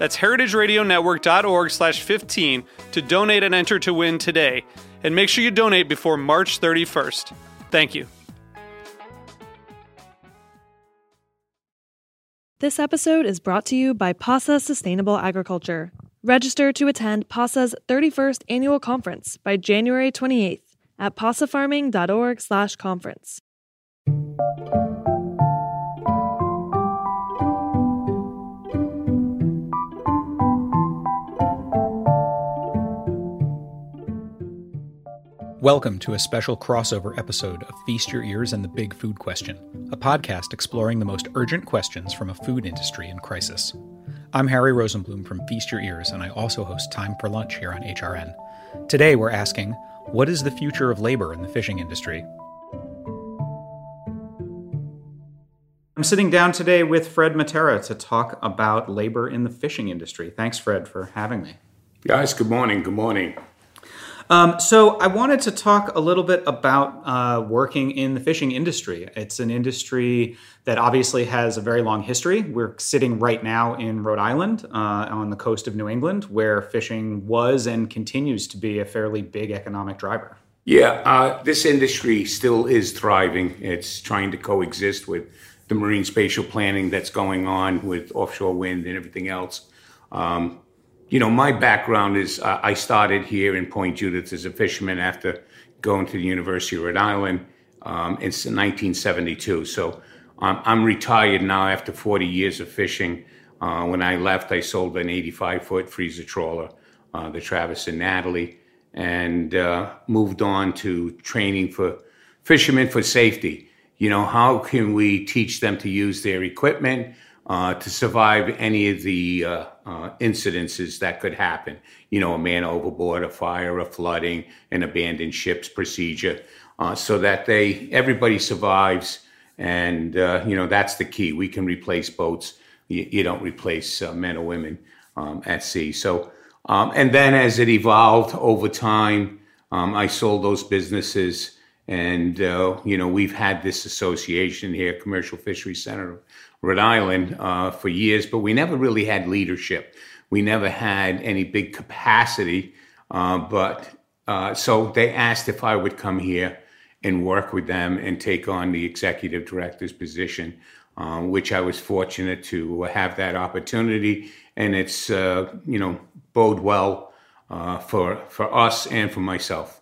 That's heritageradionetwork.org slash 15 to donate and enter to win today. And make sure you donate before March 31st. Thank you. This episode is brought to you by PASA Sustainable Agriculture. Register to attend PASA's 31st annual conference by January 28th at pasafarming.org/conference. Welcome to a special crossover episode of Feast Your Ears and the Big Food Question, a podcast exploring the most urgent questions from a food industry in crisis. I'm Harry Rosenblum from Feast Your Ears, and I also host Time for Lunch here on HRN. Today we're asking, what is the future of labor in the fishing industry? I'm sitting down today with Fred Mattera to talk about labor in the fishing industry. Thanks, Fred, for having me. Guys, good morning. Good morning. Um, so I wanted to talk a little bit about uh, working in the fishing industry. It's an industry that obviously has a very long history. We're sitting right now in Rhode Island uh, on the coast of New England, where fishing was and continues to be a fairly big economic driver. Yeah, uh, this industry still is thriving. It's trying to coexist with the marine spatial planning that's going on with offshore wind and everything else. Um, you know, my background is uh, I started here in Point Judith as a fisherman after going to the University of Rhode Island um, in 1972. So um, I'm retired now after 40 years of fishing. Uh, when I left, I sold an 85 foot freezer trawler, uh, the Travis and Natalie, and uh, moved on to training for fishermen for safety. You know, how can we teach them to use their equipment? Uh, to survive any of the uh, uh, incidences that could happen. You know, a man overboard, a fire, a flooding, an abandoned ship's procedure, uh, so that they everybody survives. And uh, you know that's the key. We can replace boats. You, you don't replace uh, men or women um, at sea. So, um, and then as it evolved over time, um, I sold those businesses. And, you know, we've had this association here, Commercial Fisheries Center Rhode Island uh, for years, but we never really had leadership. We never had any big capacity. Uh, but uh, so they asked if I would come here and work with them and take on the executive director's position, uh, which I was fortunate to have that opportunity. And it's, uh, you know, bode well uh, for, for us and for myself.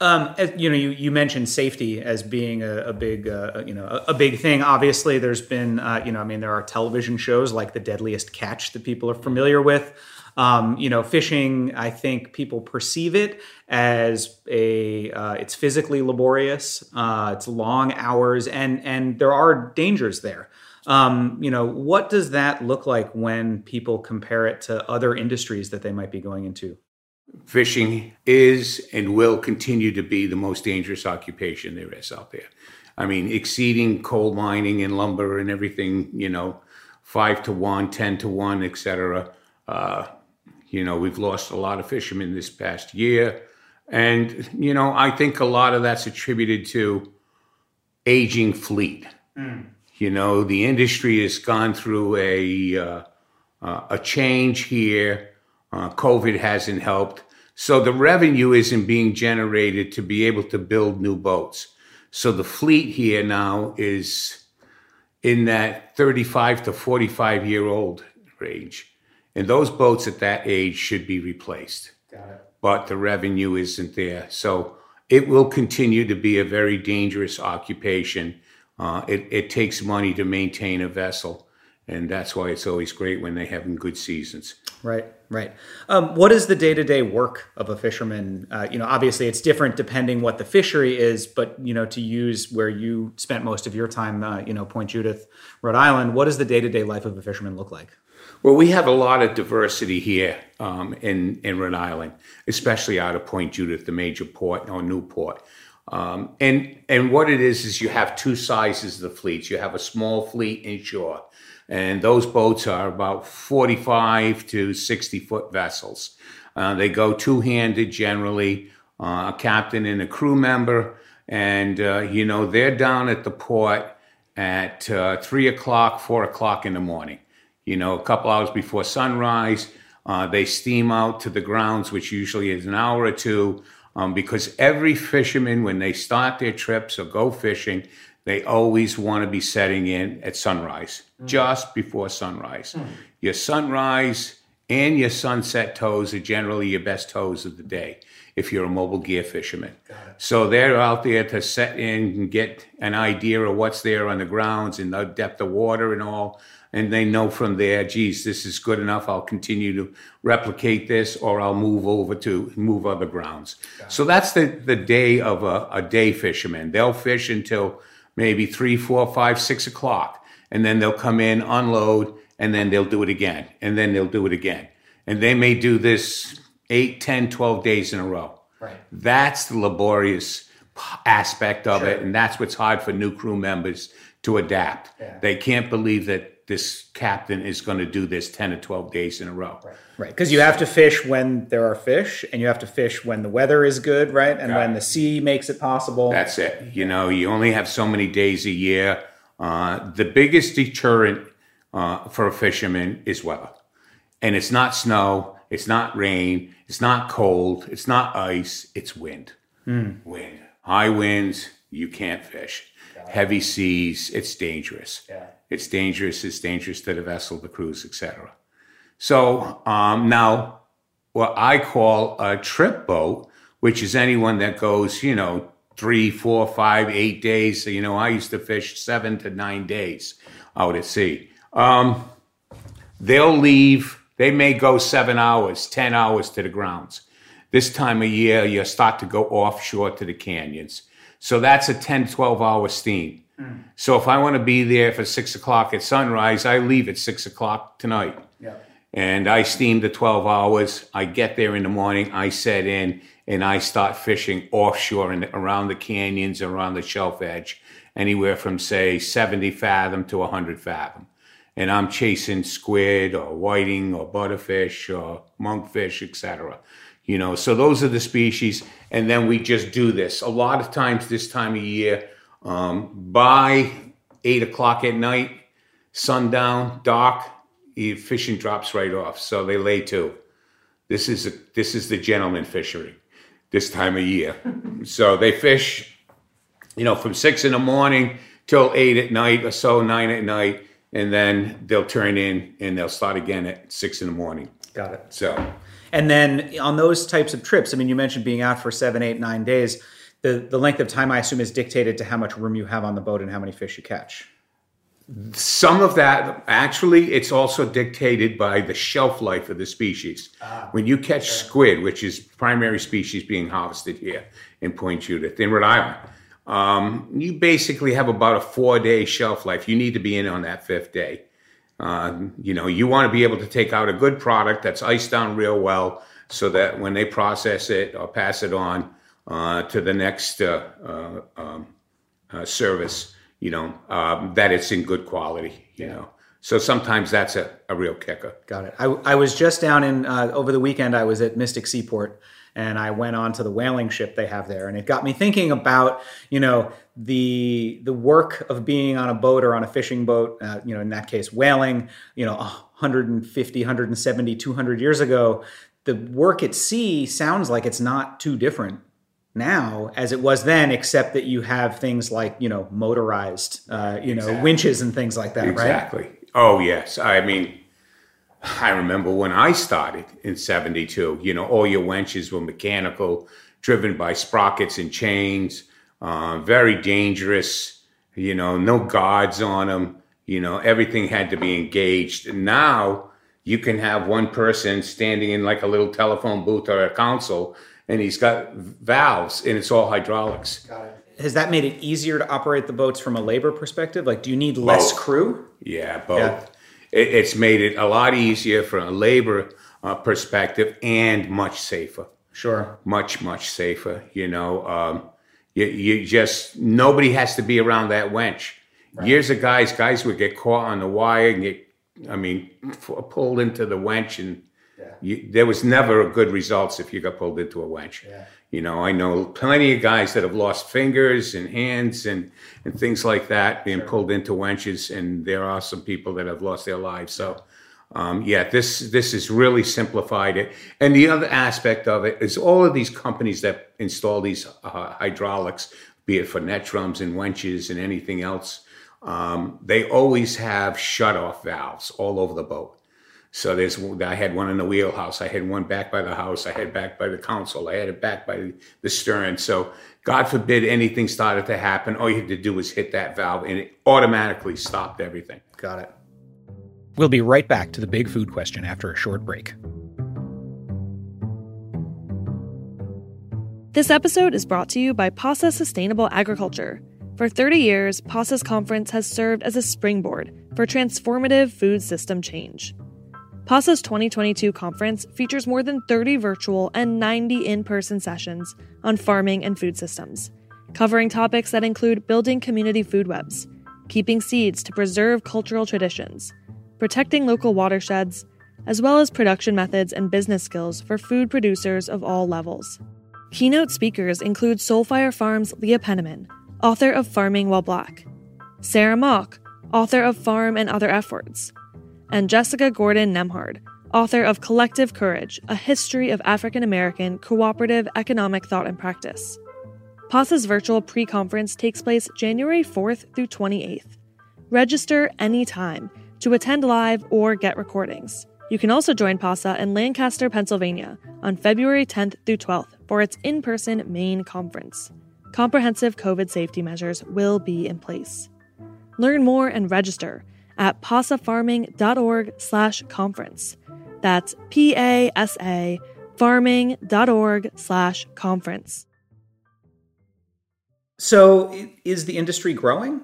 Um, you know, you, you mentioned safety as being a, a big, uh, you know, a, a, big thing. Obviously, there's been, uh, you know, I mean, there are television shows like The Deadliest Catch that people are familiar with. Um, you know, fishing. I think people perceive it as a, uh, it's physically laborious. Uh, it's long hours, and and there are dangers there. Um, you know, what does that look like when people compare it to other industries that they might be going into? Fishing is and will continue to be the most dangerous occupation there is out there. I mean, exceeding coal mining and lumber and everything, you know, five to one, ten to one, etc. Uh, you know, we've lost a lot of fishermen this past year. And, you know, I think a lot of that's attributed to aging fleet. Mm. You know, the industry has gone through a, uh, uh, a change here uh, COVID hasn't helped. So the revenue isn't being generated to be able to build new boats. So the fleet here now is in that 35 to 45 year old range. And those boats at that age should be replaced. But the revenue isn't there. So it will continue to be a very dangerous occupation. Uh, it, it takes money to maintain a vessel, and that's why it's always great when they have good seasons. Right, right. Um, what is the day-to-day work of a fisherman? Uh, you know, obviously it's different depending what the fishery is, but you know, to use where you spent most of your time, uh, you know, Point Judith, Rhode Island. What does the day-to-day life of a fisherman look like? Well, we have a lot of diversity here um, in in Rhode Island, especially out of Point Judith, the major port or Newport. Um, and and what it is is you have two sizes of the fleets. You have a small fleet inshore, and those boats are about 45 to 60 foot vessels. Uh, they go two handed generally, uh, a captain and a crew member, and uh, you know they're down at the port at uh, three o'clock, four o'clock in the morning you know, a couple hours before sunrise. Uh, they steam out to the grounds, which usually is an hour or two, um, because every fisherman, when they start their trips or go fishing, they always want to be setting in at sunrise, mm. just before sunrise. Mm. Your sunrise and your sunset tows are generally your best tows of the day if you're a mobile gear fisherman. So they're out there to set in and get an idea of what's there on the grounds and the depth of water and all and they know from there, geez, this is good enough. I'll continue to replicate this, or I'll move over to move other grounds. So that's the the day of a, a day fisherman. They'll fish until maybe three, four, five, six o'clock, and then they'll come in, unload, and then they'll do it again, and then they'll do it again, and they may do this 8, 10, 12 days in a row. Right. That's the laborious aspect of sure. it, and that's what's hard for new crew members to adapt. Yeah. They can't believe that this captain is going to do this 10 or 12 days in a row. Right. Because you have to fish when there are fish and you have to fish when the weather is good, right? And when the sea makes it possible. That's it. You know, you only have so many days a year. Uh, the biggest deterrent uh, for a fisherman is weather. And it's not snow, it's not rain, it's not cold, it's not ice, it's wind. Mm. Wind. High winds, you can't fish. Heavy seas, it's dangerous. Yeah it's dangerous. It's dangerous to the vessel, the crews, etc. So um, now, what I call a trip boat, which is anyone that goes, you know, three, four, five, eight days. So, you know, I used to fish seven to nine days out at sea. Um, they'll leave. They may go seven hours, ten hours to the grounds. This time of year, you start to go offshore to the canyons. So that's a 10, 12 hour steam. Mm. So if I want to be there for six o'clock at sunrise, I leave at six o'clock tonight. Yeah. And I steam the 12 hours. I get there in the morning, I set in, and I start fishing offshore and around the canyons, around the shelf edge, anywhere from, say, 70 fathom to 100 fathom. And I'm chasing squid or whiting or butterfish or monkfish, etc. You know, so those are the species. And then we just do this. A lot of times this time of year, um, by eight o'clock at night, sundown, dark, fishing drops right off. So they lay to. This is a, this is the gentleman fishery this time of year. so they fish, you know, from six in the morning till eight at night or so, nine at night, and then they'll turn in and they'll start again at six in the morning. Got it. So, and then on those types of trips, I mean, you mentioned being out for seven, eight, nine days the, the length of time I assume is dictated to how much room you have on the boat and how many fish you catch. Some of that, actually, it's also dictated by the shelf life of the species. Ah, when you catch sure. squid, which is primary species being harvested here in Point Judith, in Rhode Island, um, you basically have about a four day shelf life. You need to be in on that fifth day. Uh, you know, you want to be able to take out a good product that's iced down real well so that when they process it or pass it on, uh, to the next uh, uh, um, uh, service, you know, um, that it's in good quality, you yeah. know. So sometimes that's a, a real kicker. Got it. I, I was just down in, uh, over the weekend, I was at Mystic Seaport and I went on to the whaling ship they have there. And it got me thinking about, you know, the the work of being on a boat or on a fishing boat, uh, you know, in that case, whaling, you know, 150, 170, 200 years ago. The work at sea sounds like it's not too different now as it was then, except that you have things like you know motorized, uh, you exactly. know winches and things like that. Exactly. Right? Oh yes. I mean, I remember when I started in '72. You know, all your winches were mechanical. driven by sprockets and chains, uh, very dangerous. You know, no guards on them. You know, everything had to be engaged. And now you can have one person standing in like a little telephone booth or a console, and he's got valves, and it's all hydraulics. Got it. Has that made it easier to operate the boats from a labor perspective? Like, do you need less Both. crew? Yeah, both. Yeah. It, it's made it a lot easier from a labor uh, perspective and much safer. Sure. Much, much safer. You know, um, you, you just, nobody has to be around that winch. Years of guys, guys would get caught on the wire and get, I mean, f- pulled into the winch and you, there was never a good results if you got pulled into a winch. You know, I know plenty of guys that have lost fingers and hands and, and things like that being pulled into winches, and there are some people that have lost their lives. So, um, yeah, this this has really simplified it. And the other aspect of it is all of these companies that install these uh, hydraulics, be it for net drums and winches and anything else, um, they always have shut-off valves all over the boat. So there's I had one in the wheelhouse, I had one back by the house, I had back by the console, I had it back by the stern. So God forbid anything started to happen, all you had to do was hit that valve and it automatically stopped everything. Got it. We'll be right back to the big food question after a short break. This episode is brought to you by PASA Sustainable Agriculture. For 30 years, PASA's conference has served as a springboard for transformative food system change. PASA's 2022 conference features more than 30 virtual and 90 in person sessions on farming and food systems, covering topics that include building community food webs, keeping seeds to preserve cultural traditions, protecting local watersheds, as well as production methods and business skills for food producers of all levels. Keynote speakers include Soulfire Farms' Leah Penniman, author of Farming While Black, Sarah Mock, author of Farm and Other F Words, and Jessica Gordon Nembhard, author of Collective Courage A History of African American Cooperative Economic Thought and Practice. PASA's virtual pre conference takes place January 4th through 28th. Register anytime to attend live or get recordings. You can also join PASA in Lancaster, Pennsylvania on February 10th through 12th for its in person main conference. Comprehensive COVID safety measures will be in place. Learn more and register at pasafarming.org slash conference. That's P-A-S-A farming.org slash conference. So, is the industry growing?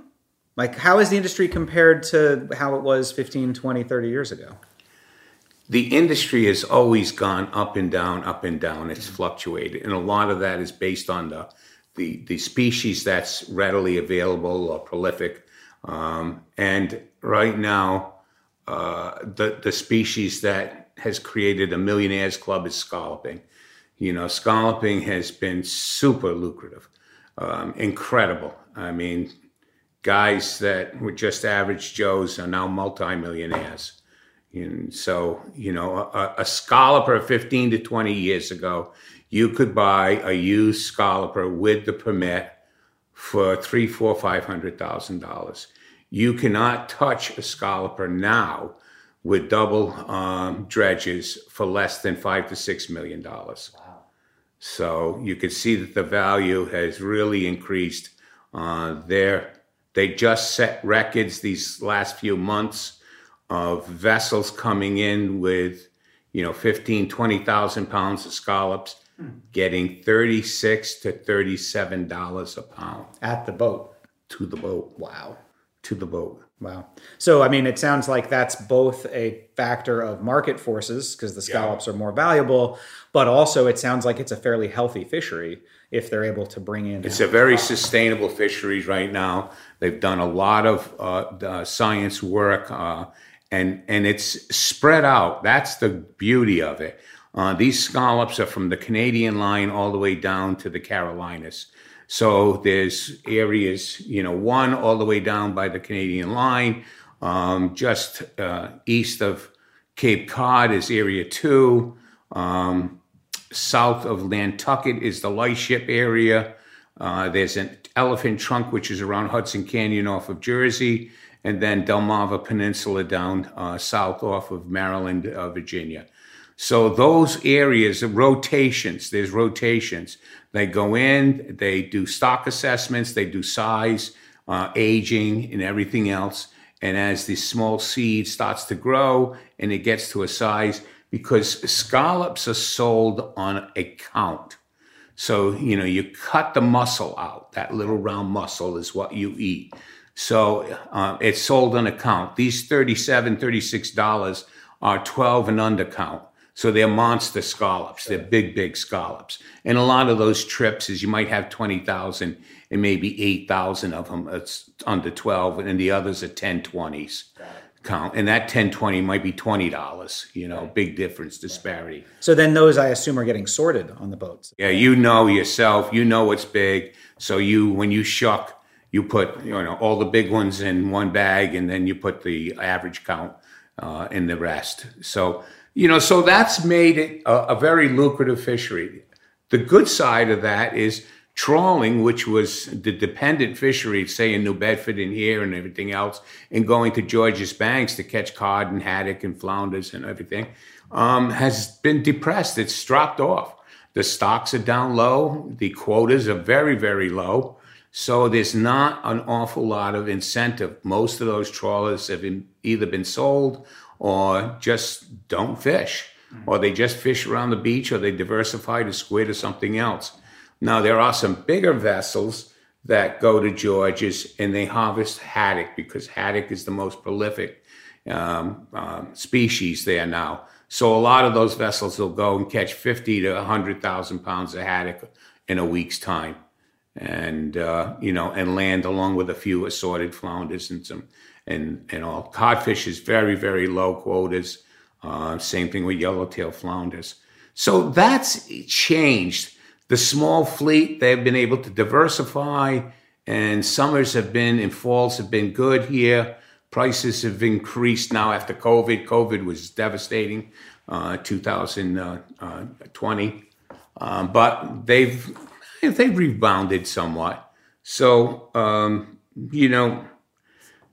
Like, how is the industry compared to how it was 15, 20, 30 years ago? the industry has always gone up and down, up and down. It's fluctuated, and a lot of that is based on the the, the species that's readily available or prolific. Um, and right now, uh, the the species that has created a millionaires club is scalloping. You know, scalloping has been super lucrative, um, incredible. I mean, guys that were just average Joes are now multimillionaires. And so, you know, a, a scalloper 15 to 20 years ago, you could buy a used scalloper with the permit for three, four, five hundred thousand dollars. You cannot touch a scalloper now with double um, dredges for less than five to six million dollars. So you can see that the value has really increased. Uh, there, they just set records these last few months of vessels coming in with, you know, 15, 20,000 pounds of scallops, getting 36 to 37 dollars a pound At the boat. to the boat. Wow. To the boat. Wow. So, I mean, it sounds like that's both a factor of market forces because the scallops are more valuable, but also it sounds like it's a fairly healthy fishery if they're able to bring in. It's a very sustainable fisheries right now. They've done a lot of uh, uh, science work, uh, and and it's spread out. That's the beauty of it. Uh, these scallops are from the Canadian line all the way down to the Carolinas. So there's areas, you know, one all the way down by the Canadian line, um, just uh, east of Cape Cod is area two. Um, south of Nantucket is the Lightship area. Uh, there's an elephant trunk, which is around Hudson Canyon off of Jersey, and then Delmarva Peninsula down uh, south off of Maryland, uh, Virginia. So those areas of rotations, there's rotations. They go in, they do stock assessments, they do size, uh, aging, and everything else. And as the small seed starts to grow and it gets to a size, because scallops are sold on a count. So, you know, you cut the muscle out. That little round muscle is what you eat. So uh, it's sold on a count. These $37, $36 are 12 and under count. So they're monster scallops. They're big, big scallops. And a lot of those trips is you might have 20,000 and maybe 8,000 of them. It's under 12 and the others are 10, 20s count. And that 10, 20 might be $20, you know, big difference, disparity. So then those, I assume, are getting sorted on the boats. Yeah, you know yourself. You know what's big. So you, when you shuck, you put, you know, all the big ones in one bag and then you put the average count uh, in the rest. So, you know, so that's made it a, a very lucrative fishery. The good side of that is trawling, which was the dependent fishery, say in New Bedford and here and everything else, and going to Georges Banks to catch cod and haddock and flounders and everything, um, has been depressed. It's dropped off. The stocks are down low. The quotas are very, very low. So there's not an awful lot of incentive. Most of those trawlers have been, either been sold or just don't fish, or they just fish around the beach, or they diversify to squid or something else. Now there are some bigger vessels that go to George's and they harvest haddock because haddock is the most prolific um, um, species there now. So a lot of those vessels will go and catch 50 to 100,000 pounds of haddock in a week's time and uh, you know, and land along with a few assorted flounders and some and and all. Codfish is very very low quotas. Uh, same thing with yellowtail flounders. So that's changed. The small fleet they've been able to diversify, and summers have been and falls have been good here. Prices have increased now after COVID. COVID was devastating, uh, 2020, um, but they've they've rebounded somewhat. So, um, you know,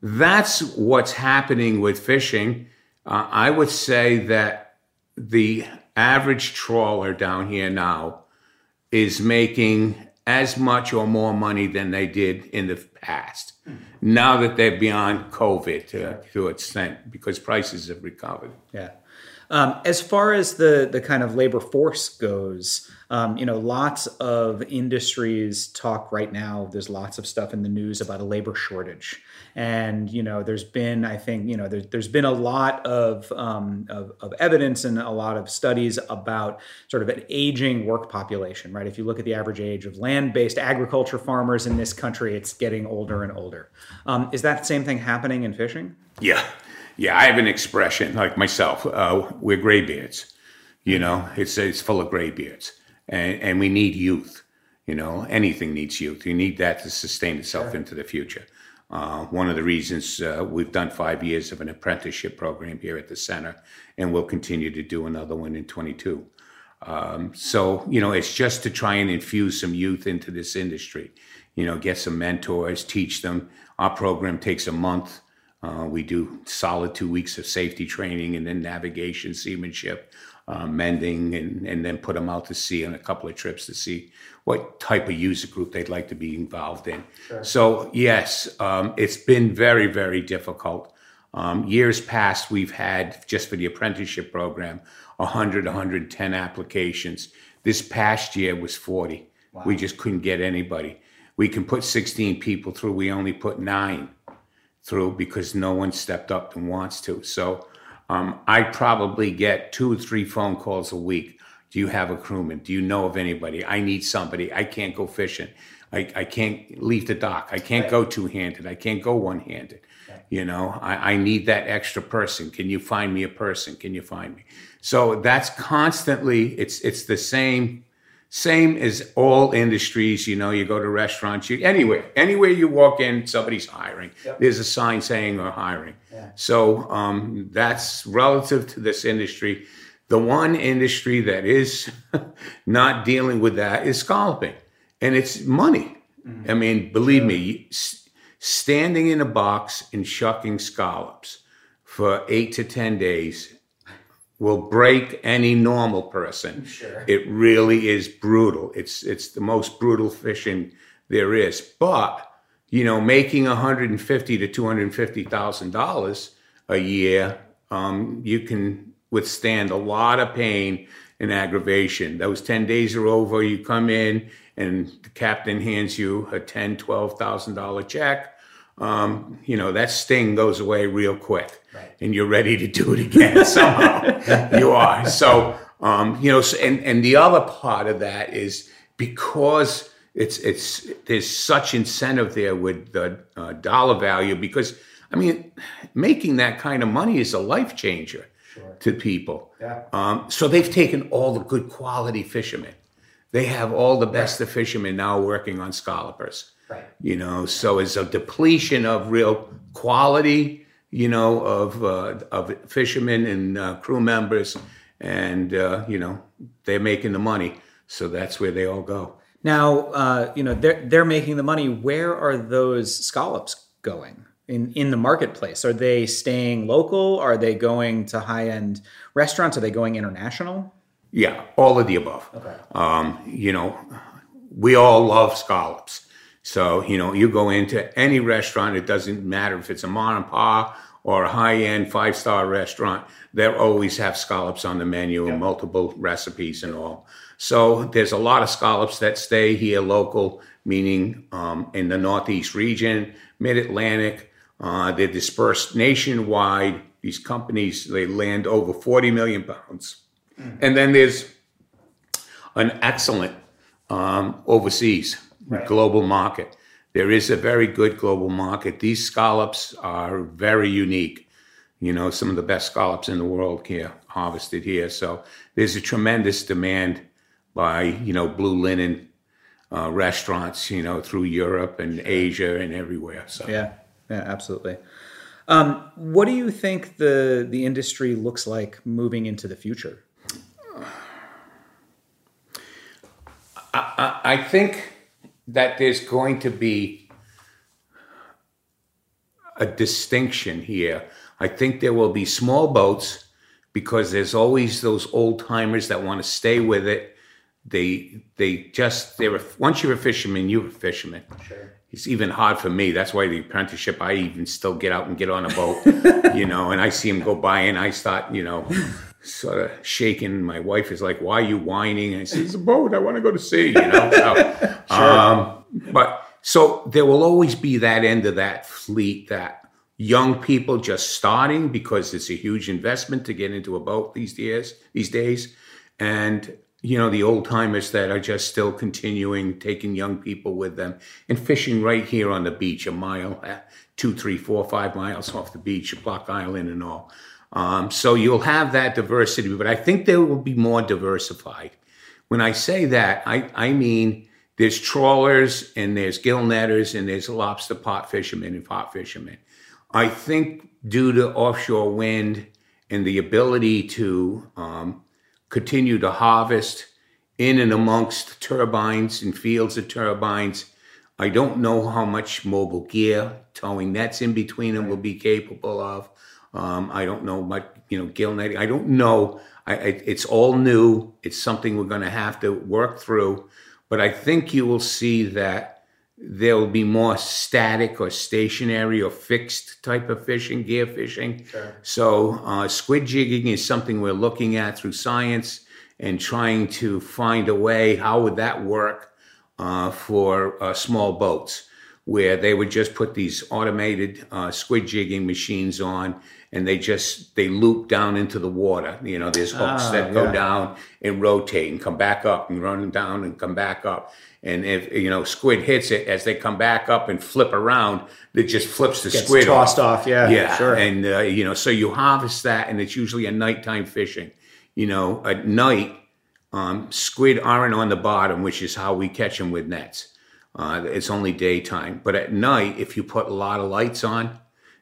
that's what's happening with fishing. Uh, I would say that the average trawler down here now is making as much or more money than they did in the past. Now that they're beyond COVID to, to extent because prices have recovered. Yeah. Um, as far as the the kind of labor force goes, um, you know, lots of industries talk right now. There's lots of stuff in the news about a labor shortage, and you know, there's been, I think, you know, there, there's been a lot of, um, of, of evidence and a lot of studies about sort of an aging work population. Right? If you look at the average age of land-based agriculture farmers in this country, it's getting older and older. Um, is that same thing happening in fishing? Yeah. Yeah, I have an expression like myself. Uh, we're graybeards. You know, it's it's full of graybeards, and and we need youth. You know, anything needs youth. You need that to sustain itself into the future. Uh, one of the reasons uh, we've done five years of an apprenticeship program here at the center, and we'll continue to do another one in 22. Um, so, you know, it's just to try and infuse some youth into this industry. You know, get some mentors, teach them. Our program takes a month. Uh, we do solid two weeks of safety training and then navigation, seamanship, uh, mending, and, and then put them out to sea on a couple of trips to see what type of user group they'd like to be involved in. Sure. So, yes, um, it's been very, very difficult. Um, years past, we've had, just for the apprenticeship program, 100, 110 applications. This past year was 40. Wow. We just couldn't get anybody. We can put 16 people through, we only put nine through because no one stepped up and wants to. So um, I probably get two or three phone calls a week. Do you have a crewman? Do you know of anybody? I need somebody. I can't go fishing. I, I can't leave the dock. I can't go two handed. I can't go one handed. You know, I, I need that extra person. Can you find me a person? Can you find me? So that's constantly, it's, it's the same same as all industries, you know, you go to restaurants, you anywhere, anywhere you walk in, somebody's hiring. Yep. There's a sign saying they're hiring. Yeah. So um, that's relative to this industry. The one industry that is not dealing with that is scalloping, and it's money. Mm-hmm. I mean, believe yeah. me, standing in a box and shucking scallops for eight to ten days will break any normal person. Sure. It really is brutal. It's it's the most brutal fishing there is. But you know, making 150 to 250 thousand dollars a year, um, you can withstand a lot of pain and aggravation. Those 10 days are over. You come in, and the captain hands you a ten, twelve thousand dollar check. Um, you know that sting goes away real quick, Right. and you're ready to do it again somehow. you are so. Um, you know, so- and and the other part of that is because it's it's there's such incentive there with the uh, dollar value because I mean, making that kind of money is a life changer to people. Yeah. Um, so they've taken all the good quality fishermen. They have all the best of fishermen now working on scallopers. Right. You know, so it's a depletion of real quality. You know, of uh, of fishermen and uh, crew members, and uh, you know they're making the money. So that's where they all go. Now, uh, you know, they're they're making the money. Where are those scallops going in in the marketplace? Are they staying local? Are they going to high end restaurants? Are they going international? Yeah, all of the above. Okay. Um, you know, we all love scallops. So, you know, you go into any restaurant, it doesn't matter if it's a mom and pop or a high end five star restaurant, they'll always have scallops on the menu and multiple recipes and all. So, there's a lot of scallops that stay here local, meaning um, in the Northeast region, Mid Atlantic. Uh, they're dispersed nationwide. These companies, they land over 40 million pounds. And then there's an excellent um, overseas global market. There is a very good global market. These scallops are very unique. You know, some of the best scallops in the world here harvested here. So there's a tremendous demand by you know blue linen uh, restaurants. You know, through Europe and Asia and everywhere. So Yeah, yeah, absolutely. Um, what do you think the the industry looks like moving into the future? I, I think that there's going to be a distinction here. I think there will be small boats because there's always those old timers that want to stay with it. They they just they're once you're a fisherman, you're a fisherman. Sure. It's even hard for me. That's why the apprenticeship, I even still get out and get on a boat, you know, and I see them go by and I start, you know, sort of shaking. My wife is like, why are you whining? And I say, it's a boat. I want to go to sea, you know. So, um, but so there will always be that end of that fleet that young people just starting because it's a huge investment to get into a boat these days, these days. And you know, the old timers that are just still continuing, taking young people with them and fishing right here on the beach, a mile, uh, two, three, four, five miles off the beach, Block Island and all. Um, so you'll have that diversity, but I think they will be more diversified. When I say that, I, I mean there's trawlers and there's gill netters and there's lobster pot fishermen and pot fishermen. I think due to offshore wind and the ability to um, continue to harvest in and amongst turbines and fields of turbines. I don't know how much mobile gear, towing nets in between them will be capable of. Um, I don't know much, you know, gill netting. I don't know. I, I, it's all new. It's something we're going to have to work through. But I think you will see that there will be more static or stationary or fixed type of fishing, gear fishing. So uh, squid jigging is something we're looking at through science and trying to find a way. How would that work uh, for uh, small boats? Where they would just put these automated uh, squid jigging machines on, and they just they loop down into the water. You know, there's hooks Ah, that go yeah. down and rotate and come back up and run down and come back up. And if you know squid hits it as they come back up and flip around, it just flips the Gets squid tossed off, yeah, yeah, sure. And uh, you know, so you harvest that, and it's usually a nighttime fishing. You know, at night, um, squid aren't on the bottom, which is how we catch them with nets. Uh, it's only daytime, but at night, if you put a lot of lights on,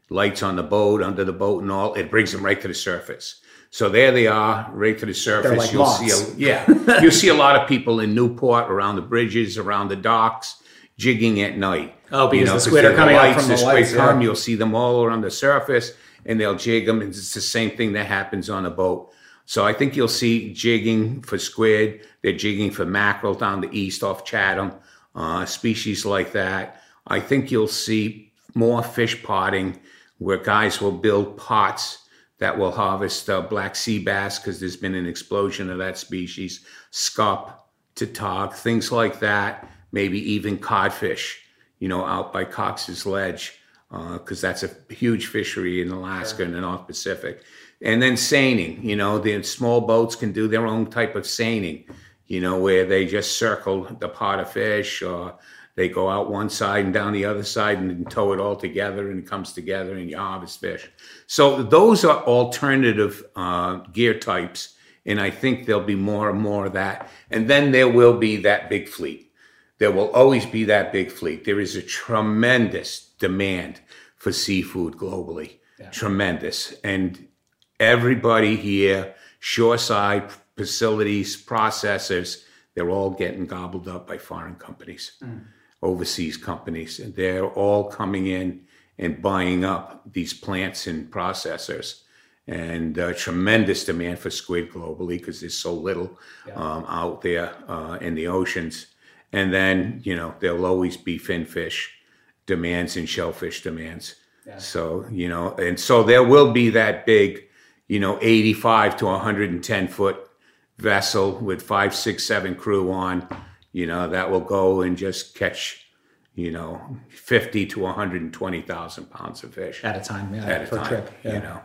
lights on the boat, under the boat, and all, it brings them right to the surface. So there they are, right to the surface. like you'll moths. see, a, yeah, you'll see a lot of people in Newport, around the bridges, around the docks, jigging at night. Oh, because the 'cause squid are the coming up lights, from the squid lights, yeah. come, You'll see them all around the surface, and they'll jig them. And It's the same thing that happens on a boat. So I think you'll see jigging for squid. They're jigging for mackerel down the east off Chatham, uh, species like that. I think you'll see more fish potting where guys will build pots that will harvest uh, black sea bass because there's been an explosion of that species, scup, tautog, things like that. Maybe even codfish, you know, out by Cox's Ledge because uh, that's a huge fishery in Alaska and the North Pacific. And then seining, you know, the small boats can do their own type of seining, you know, where they just circle the pot of fish or they go out one side and down the other side and tow it all together and it comes together and you harvest fish. So those are alternative uh, gear types. And I think there'll be more and more of that. And then there will be that big fleet. There will always be that big fleet. There is a tremendous demand for seafood globally. Yeah. Tremendous. And everybody here, shoreside facilities, processors, they're all getting gobbled up by foreign companies, mm. Overseas companies. And they're all coming in and buying up these plants and processors. And uh, tremendous demand for squid globally because there's so little yeah. um, out there uh, in the oceans. And then, you know, there'll always be fin fish demands and shellfish demands. Yeah. So, you know, and so there will be that big you know, 85 to 110 foot vessel with five, six, seven crew on, you know, that will go and just catch, you know, 50 to 120,000 pounds of fish at a time, yeah, at a time, trip, yeah. you know.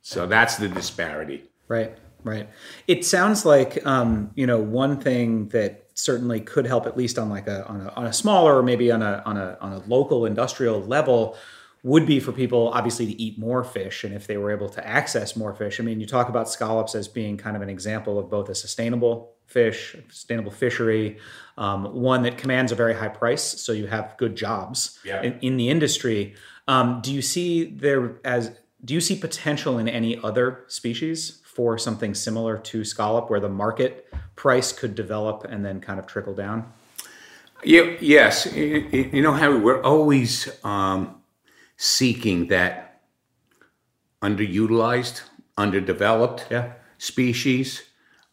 So that's the disparity. Right, right. It sounds like, um, you know, one thing that certainly could help, at least on like a on a, on a smaller, or maybe on a on a on a local industrial level, would be for people obviously to eat more fish and if they were able to access more fish. I mean, you talk about scallops as being kind of an example of both a sustainable fish, sustainable fishery, um, one that commands a very high price, so you have good jobs yeah. in, in, the industry. Um, do you see there as do you see potential in any other species for something similar to scallop, where the market price could develop and then kind of trickle down? Yeah, yes. You, you know, Harry, we're always um, seeking that underutilized, underdeveloped yeah. species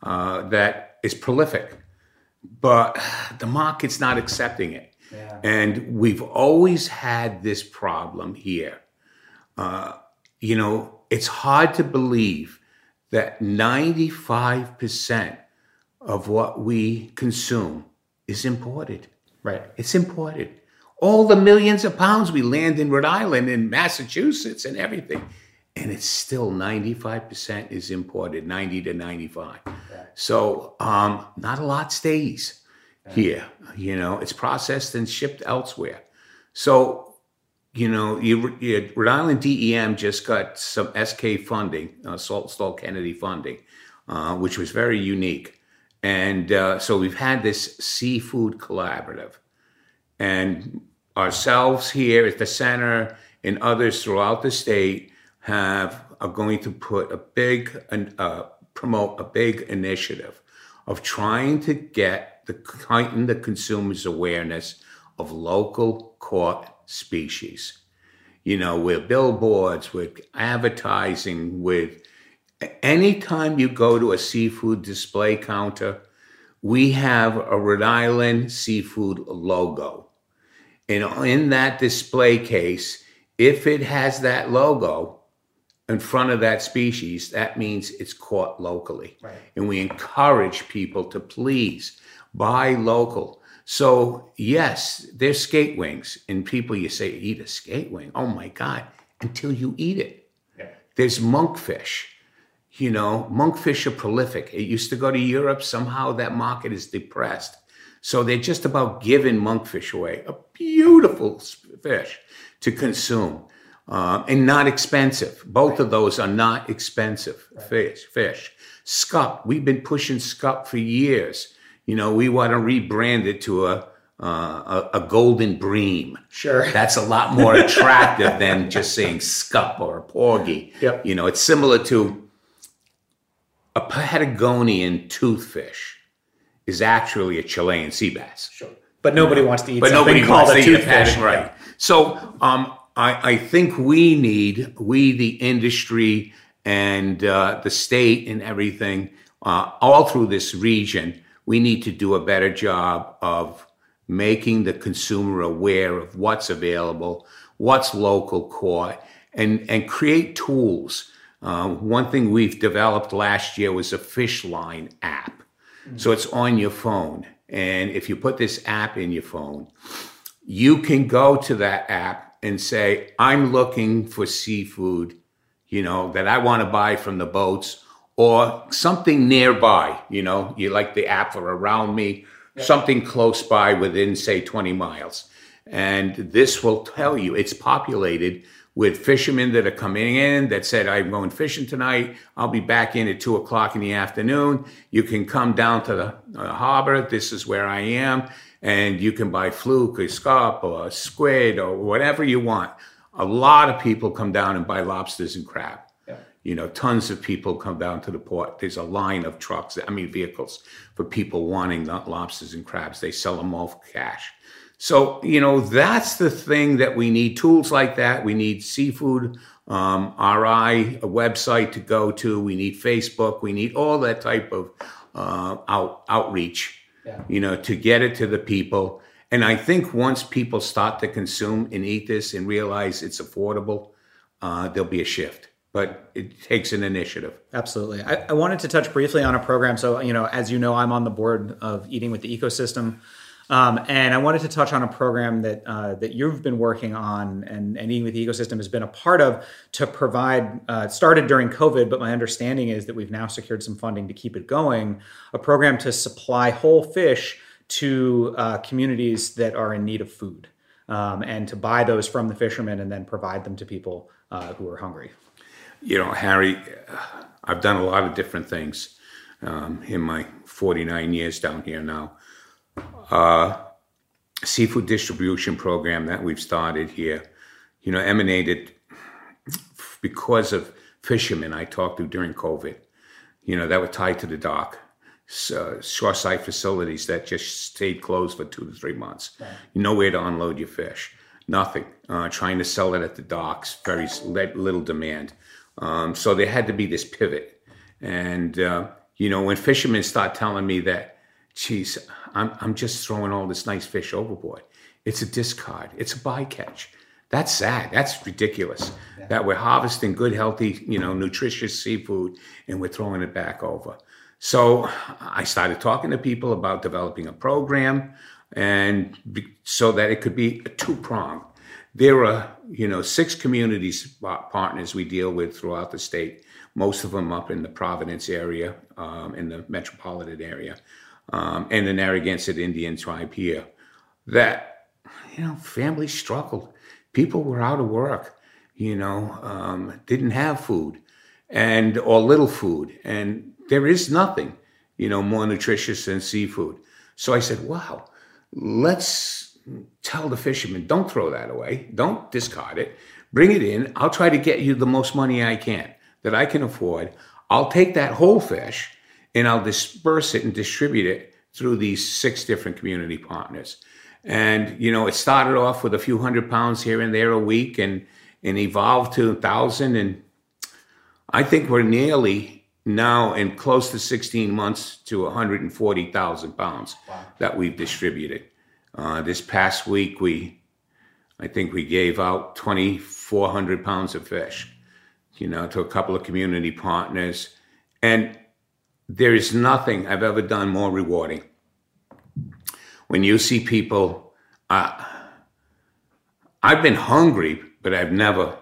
uh, that is prolific, but the market's not accepting it. Yeah. And we've always had this problem here. Uh, you know, it's hard to believe that 95% of what we consume is imported. Right. It's imported all the millions of pounds we land in Rhode Island and Massachusetts and everything. And it's still 95% is imported, 90 to 95. So um, not a lot stays here. You know, it's processed and shipped elsewhere. So, you know, you, you, Rhode Island DEM just got some SK funding, uh, Saltonstall Kennedy funding, uh, which was very unique. And uh, so we've had this seafood collaborative. And ourselves here at the center and others throughout the state have are going to put a big uh, promote a big initiative of trying to get the heighten the consumers' awareness of local caught species. You know, with billboards, with advertising, with anytime you go to a seafood display counter, we have a Rhode Island seafood logo and in that display case, if it has that logo in front of that species, that means it's caught locally. Right. And we encourage people to please buy local. So, yes, there's skate wings. And people, you say, eat a skate wing. Oh my God, until you eat it. Yeah. There's monkfish. You know, monkfish are prolific. It used to go to Europe. Somehow that market is depressed. So they're just about giving monkfish away, a beautiful fish to consume uh, and not expensive. Both of those are not expensive right. fish. Fish, scup. We've been pushing scup for years. You know, we want to rebrand it to a uh, a, a, golden bream. Sure. That's a lot more attractive than just saying scup or a porgy. Yep. You know, it's similar to a Patagonian toothfish is actually a Chilean sea bass. Sure. But nobody wants to eat but something nobody called wants a toothfish. Right. Yeah. So um, I, I think we need, we, the industry and uh, the state and everything, uh, all through this region, we need to do a better job of making the consumer aware of what's available, what's local caught, and, and create tools. Uh, one thing we've developed last year was a fish line app. Mm-hmm. So it's on your phone. And if you put this app in your phone, you can go to that app and say, I'm looking for seafood, you know, that I want to buy from the boats or something nearby, you know, you like the app for around me, yeah. something close by within, say, 20 miles. And this will tell you it's populated with fishermen that are coming in that said, I'm going fishing tonight. I'll be back in at two o'clock in the afternoon. You can come down to the uh, harbor. This is where I am and you can buy fluke or scup or squid or whatever you want. A lot of people come down and buy lobsters and crab. Yeah. You know, tons of people come down to the port. There's a line of trucks, I mean, vehicles for people wanting lobsters and crabs. They sell them all for cash. So, you know, that's the thing that we need tools like that. We need seafood um, RI, a website to go to. We need Facebook. We need all that type of uh, out, outreach yeah. you know, to get it to the people. And I think once people start to consume and eat this and realize it's affordable, uh, there'll be a shift. But it takes an initiative. Absolutely. I, I wanted to touch briefly on a program. So, you know, as you know, I'm on the board of Eating with the Ecosystem. Um, and I wanted to touch on a program that uh, that you've been working on and, and Eating with the Ecosystem has been a part of to provide. Uh, started during COVID, but my understanding is that we've now secured some funding to keep it going. A program to supply whole fish to uh, communities that are in need of food, um, and to buy those from the fishermen and then provide them to people uh, who are hungry. You know, Harry, I've done a lot of different things um, in my 49 years down here now uh, seafood distribution program that we've started here, you know, emanated because of fishermen I talked to during COVID, you know, that were tied to the dock. So, shoreside facilities that just stayed closed for two to three months. Right. Nowhere to unload your fish. Nothing. Uh, trying to sell it at the docks, very little demand. Um, so there had to be this pivot. And, uh, you know, when fishermen start telling me that, geez, I'm, I'm just throwing all this nice fish overboard. It's a discard. It's a bycatch. That's sad. That's ridiculous. Yeah. That we're harvesting good, healthy, you know, nutritious seafood and we're throwing it back over. So I started talking to people about developing a program and so that it could be a two prong. There are, you know, six communities partners we deal with throughout the state. Most of them up in the Providence area, um, in the metropolitan area um, and the Narragansett Indian tribe here, that, you know, families struggled. People were out of work, you know, um, didn't have food and, or little food. And there is nothing, you know, more nutritious than seafood. So I said, wow, let's tell the fishermen, don't throw that away. Don't discard it. Bring it in. I'll try to get you the most money I can that I can afford. I'll take that whole fish and I'll disperse it and distribute it through these six different community partners. And you know, it started off with a few hundred pounds here and there a week, and and evolved to a thousand. And I think we're nearly now in close to 16 months to 140,000 pounds wow. that we've distributed. Uh, this past week, we, I think we gave out 2,400 pounds of fish, you know, to a couple of community partners. And there is nothing I've ever done more rewarding. When you see people, uh, I've been hungry, but I've never,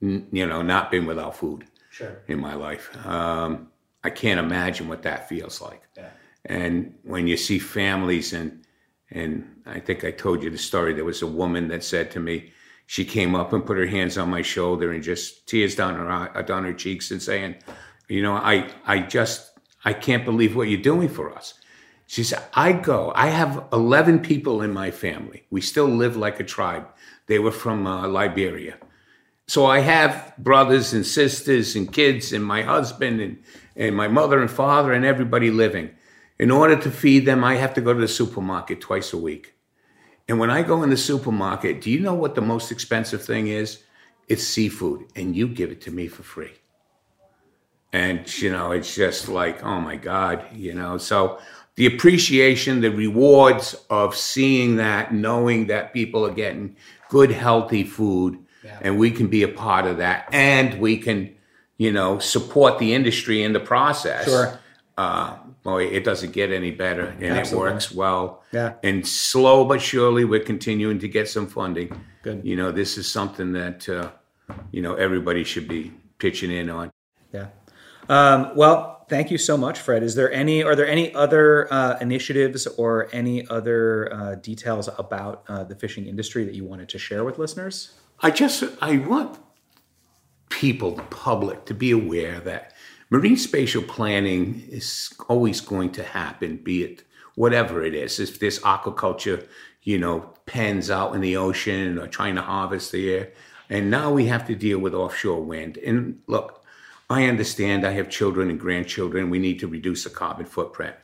you know, not been without food sure. in my life. Um, I can't imagine what that feels like. Yeah. And when you see families, and and I think I told you the story. There was a woman that said to me, she came up and put her hands on my shoulder and just tears down her down her cheeks and saying, you know, I I just I can't believe what you're doing for us. She said, I go, I have 11 people in my family. We still live like a tribe. They were from uh, Liberia. So I have brothers and sisters and kids and my husband and, and my mother and father and everybody living. In order to feed them, I have to go to the supermarket twice a week. And when I go in the supermarket, do you know what the most expensive thing is? It's seafood, and you give it to me for free. And you know it's just like oh my god you know. So the appreciation the rewards of seeing that knowing that people are getting good healthy food yeah. and we can be a part of that and we can you know support the industry in the process. Sure. Uh, boy it doesn't get any better and Absolutely. it works well. Yeah. And slow but surely we're continuing to get some funding. Good. You know this is something that uh, you know everybody should be pitching in on. Yeah um, well, thank you so much, Fred. Is there any? Are there any other uh, initiatives or any other uh, details about uh, the fishing industry that you wanted to share with listeners? I just I want people, the public, to be aware that marine spatial planning is always going to happen, be it whatever it is. If this aquaculture, you know, pens out in the ocean or trying to harvest the air, and now we have to deal with offshore wind. And look, I understand I have children and grandchildren. We need to reduce the carbon footprint.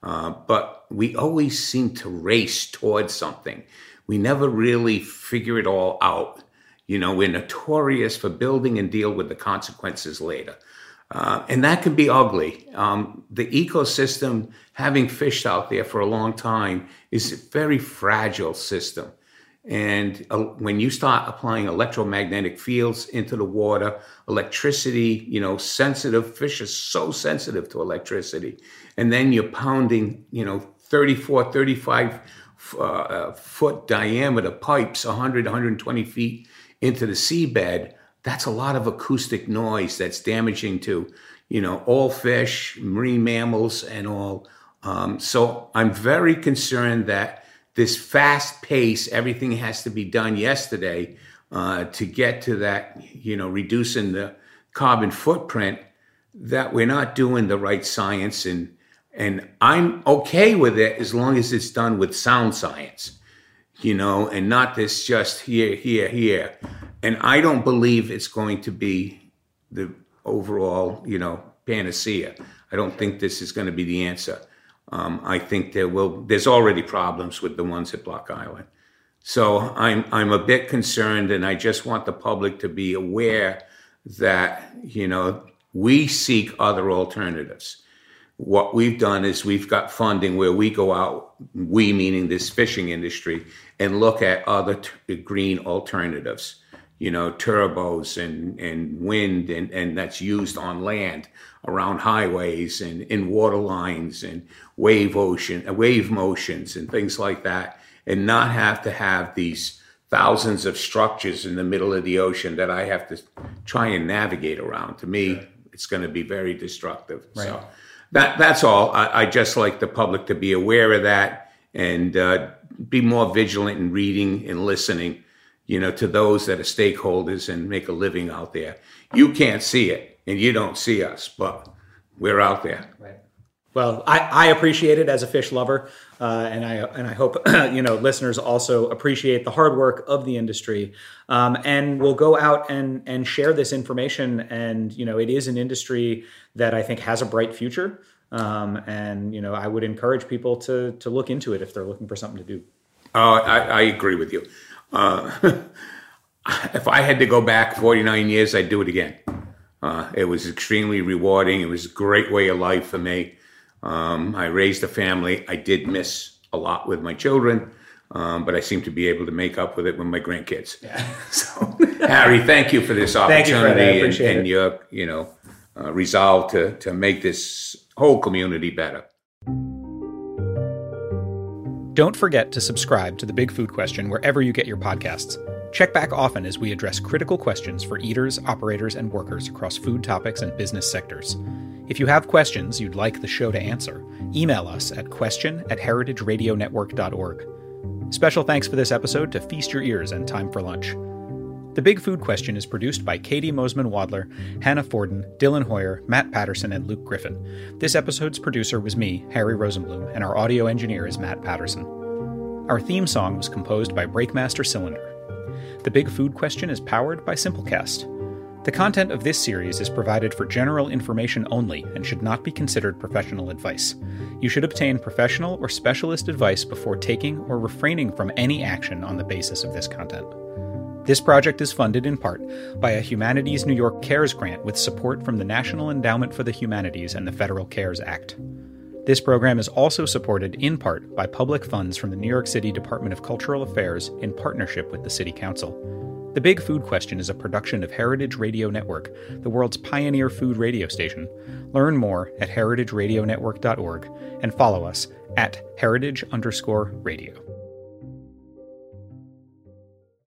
Uh, but we always seem to race towards something. We never really figure it all out. You know, we're notorious for building and deal with the consequences later. Uh, and that can be ugly. Um, the ecosystem, having fished out there for a long time, is a very fragile system. And uh, when you start applying electromagnetic fields into the water, electricity, you know, sensitive, fish are so sensitive to electricity. And then you're pounding, you know, 34, 35 uh, uh, foot diameter pipes, 100, 120 feet into the seabed. That's a lot of acoustic noise that's damaging to, you know, all fish, marine mammals, and all. Um, so I'm very concerned that this fast pace, everything has to be done yesterday uh, to get to that, you know, reducing the carbon footprint, that we're not doing the right science. And, and I'm okay with it as long as it's done with sound science, you know, and not this just here, here, here. And I don't believe it's going to be the overall, you know, panacea. I don't think this is going to be the answer. Um, I think there will. There's already problems with the ones at Block Island, so I'm I'm a bit concerned, and I just want the public to be aware that you know we seek other alternatives. What we've done is we've got funding where we go out, we meaning this fishing industry, and look at other t- green alternatives you know, turbos and, and wind and, and that's used on land around highways and in water lines and wave ocean, wave motions and things like that, and not have to have these thousands of structures in the middle of the ocean that I have to try and navigate around. To me, it's going to be very destructive. Right. So that that's all. I, I, just like the public to be aware of that and uh, be more vigilant in reading and listening you know, to those that are stakeholders and make a living out there. You can't see it and you don't see us, but we're out there. Right. Well, I, I appreciate it as a fish lover, uh, and I and I hope you know listeners also appreciate the hard work of the industry, um, and will go out and and share this information. And you know, it is an industry that I think has a bright future, um, and you know, I would encourage people to to look into it if they're looking for something to do. Oh, I, I agree with you. Uh, if I had to go back 49 years, I'd do it again. Uh, it was extremely rewarding. It was a great way of life for me. Um, I raised a family. I did miss a lot with my children, um, but I seem to be able to make up with it with my grandkids. Yeah. So, Harry, thank you for this opportunity you, and, and your, you know, uh, resolve to to make this whole community better. Don't forget to subscribe to The Big Food Question wherever you get your podcasts. Check back often as we address critical questions for eaters, operators, and workers across food topics and business sectors. If you have questions you'd like the show to answer, email us at question at heritageradionetwork.org. Special thanks for this episode to Feast Your Ears and Time for Lunch. The Big Food Question is produced by Katie Mosman Wadler, Hannah Forden, Dylan Hoyer, Matt Patterson, and Luke Griffin. This episode's producer was me, Harry Rosenblum, and our audio engineer is Matt Patterson. Our theme song was composed by Breakmaster Cylinder. The Big Food Question is powered by Simplecast. The content of this series is provided for general information only and should not be considered professional advice. You should obtain professional or specialist advice before taking or refraining from any action on the basis of this content. This project is funded in part by a Humanities New York CARES grant with support from the National Endowment for the Humanities and the Federal CARES Act. This program is also supported in part by public funds from the New York City Department of Cultural Affairs in partnership with the City Council. The Big Food Question is a production of Heritage Radio Network, the world's pioneer food radio station. Learn more at heritageradionetwork.org and follow us at heritage underscore radio.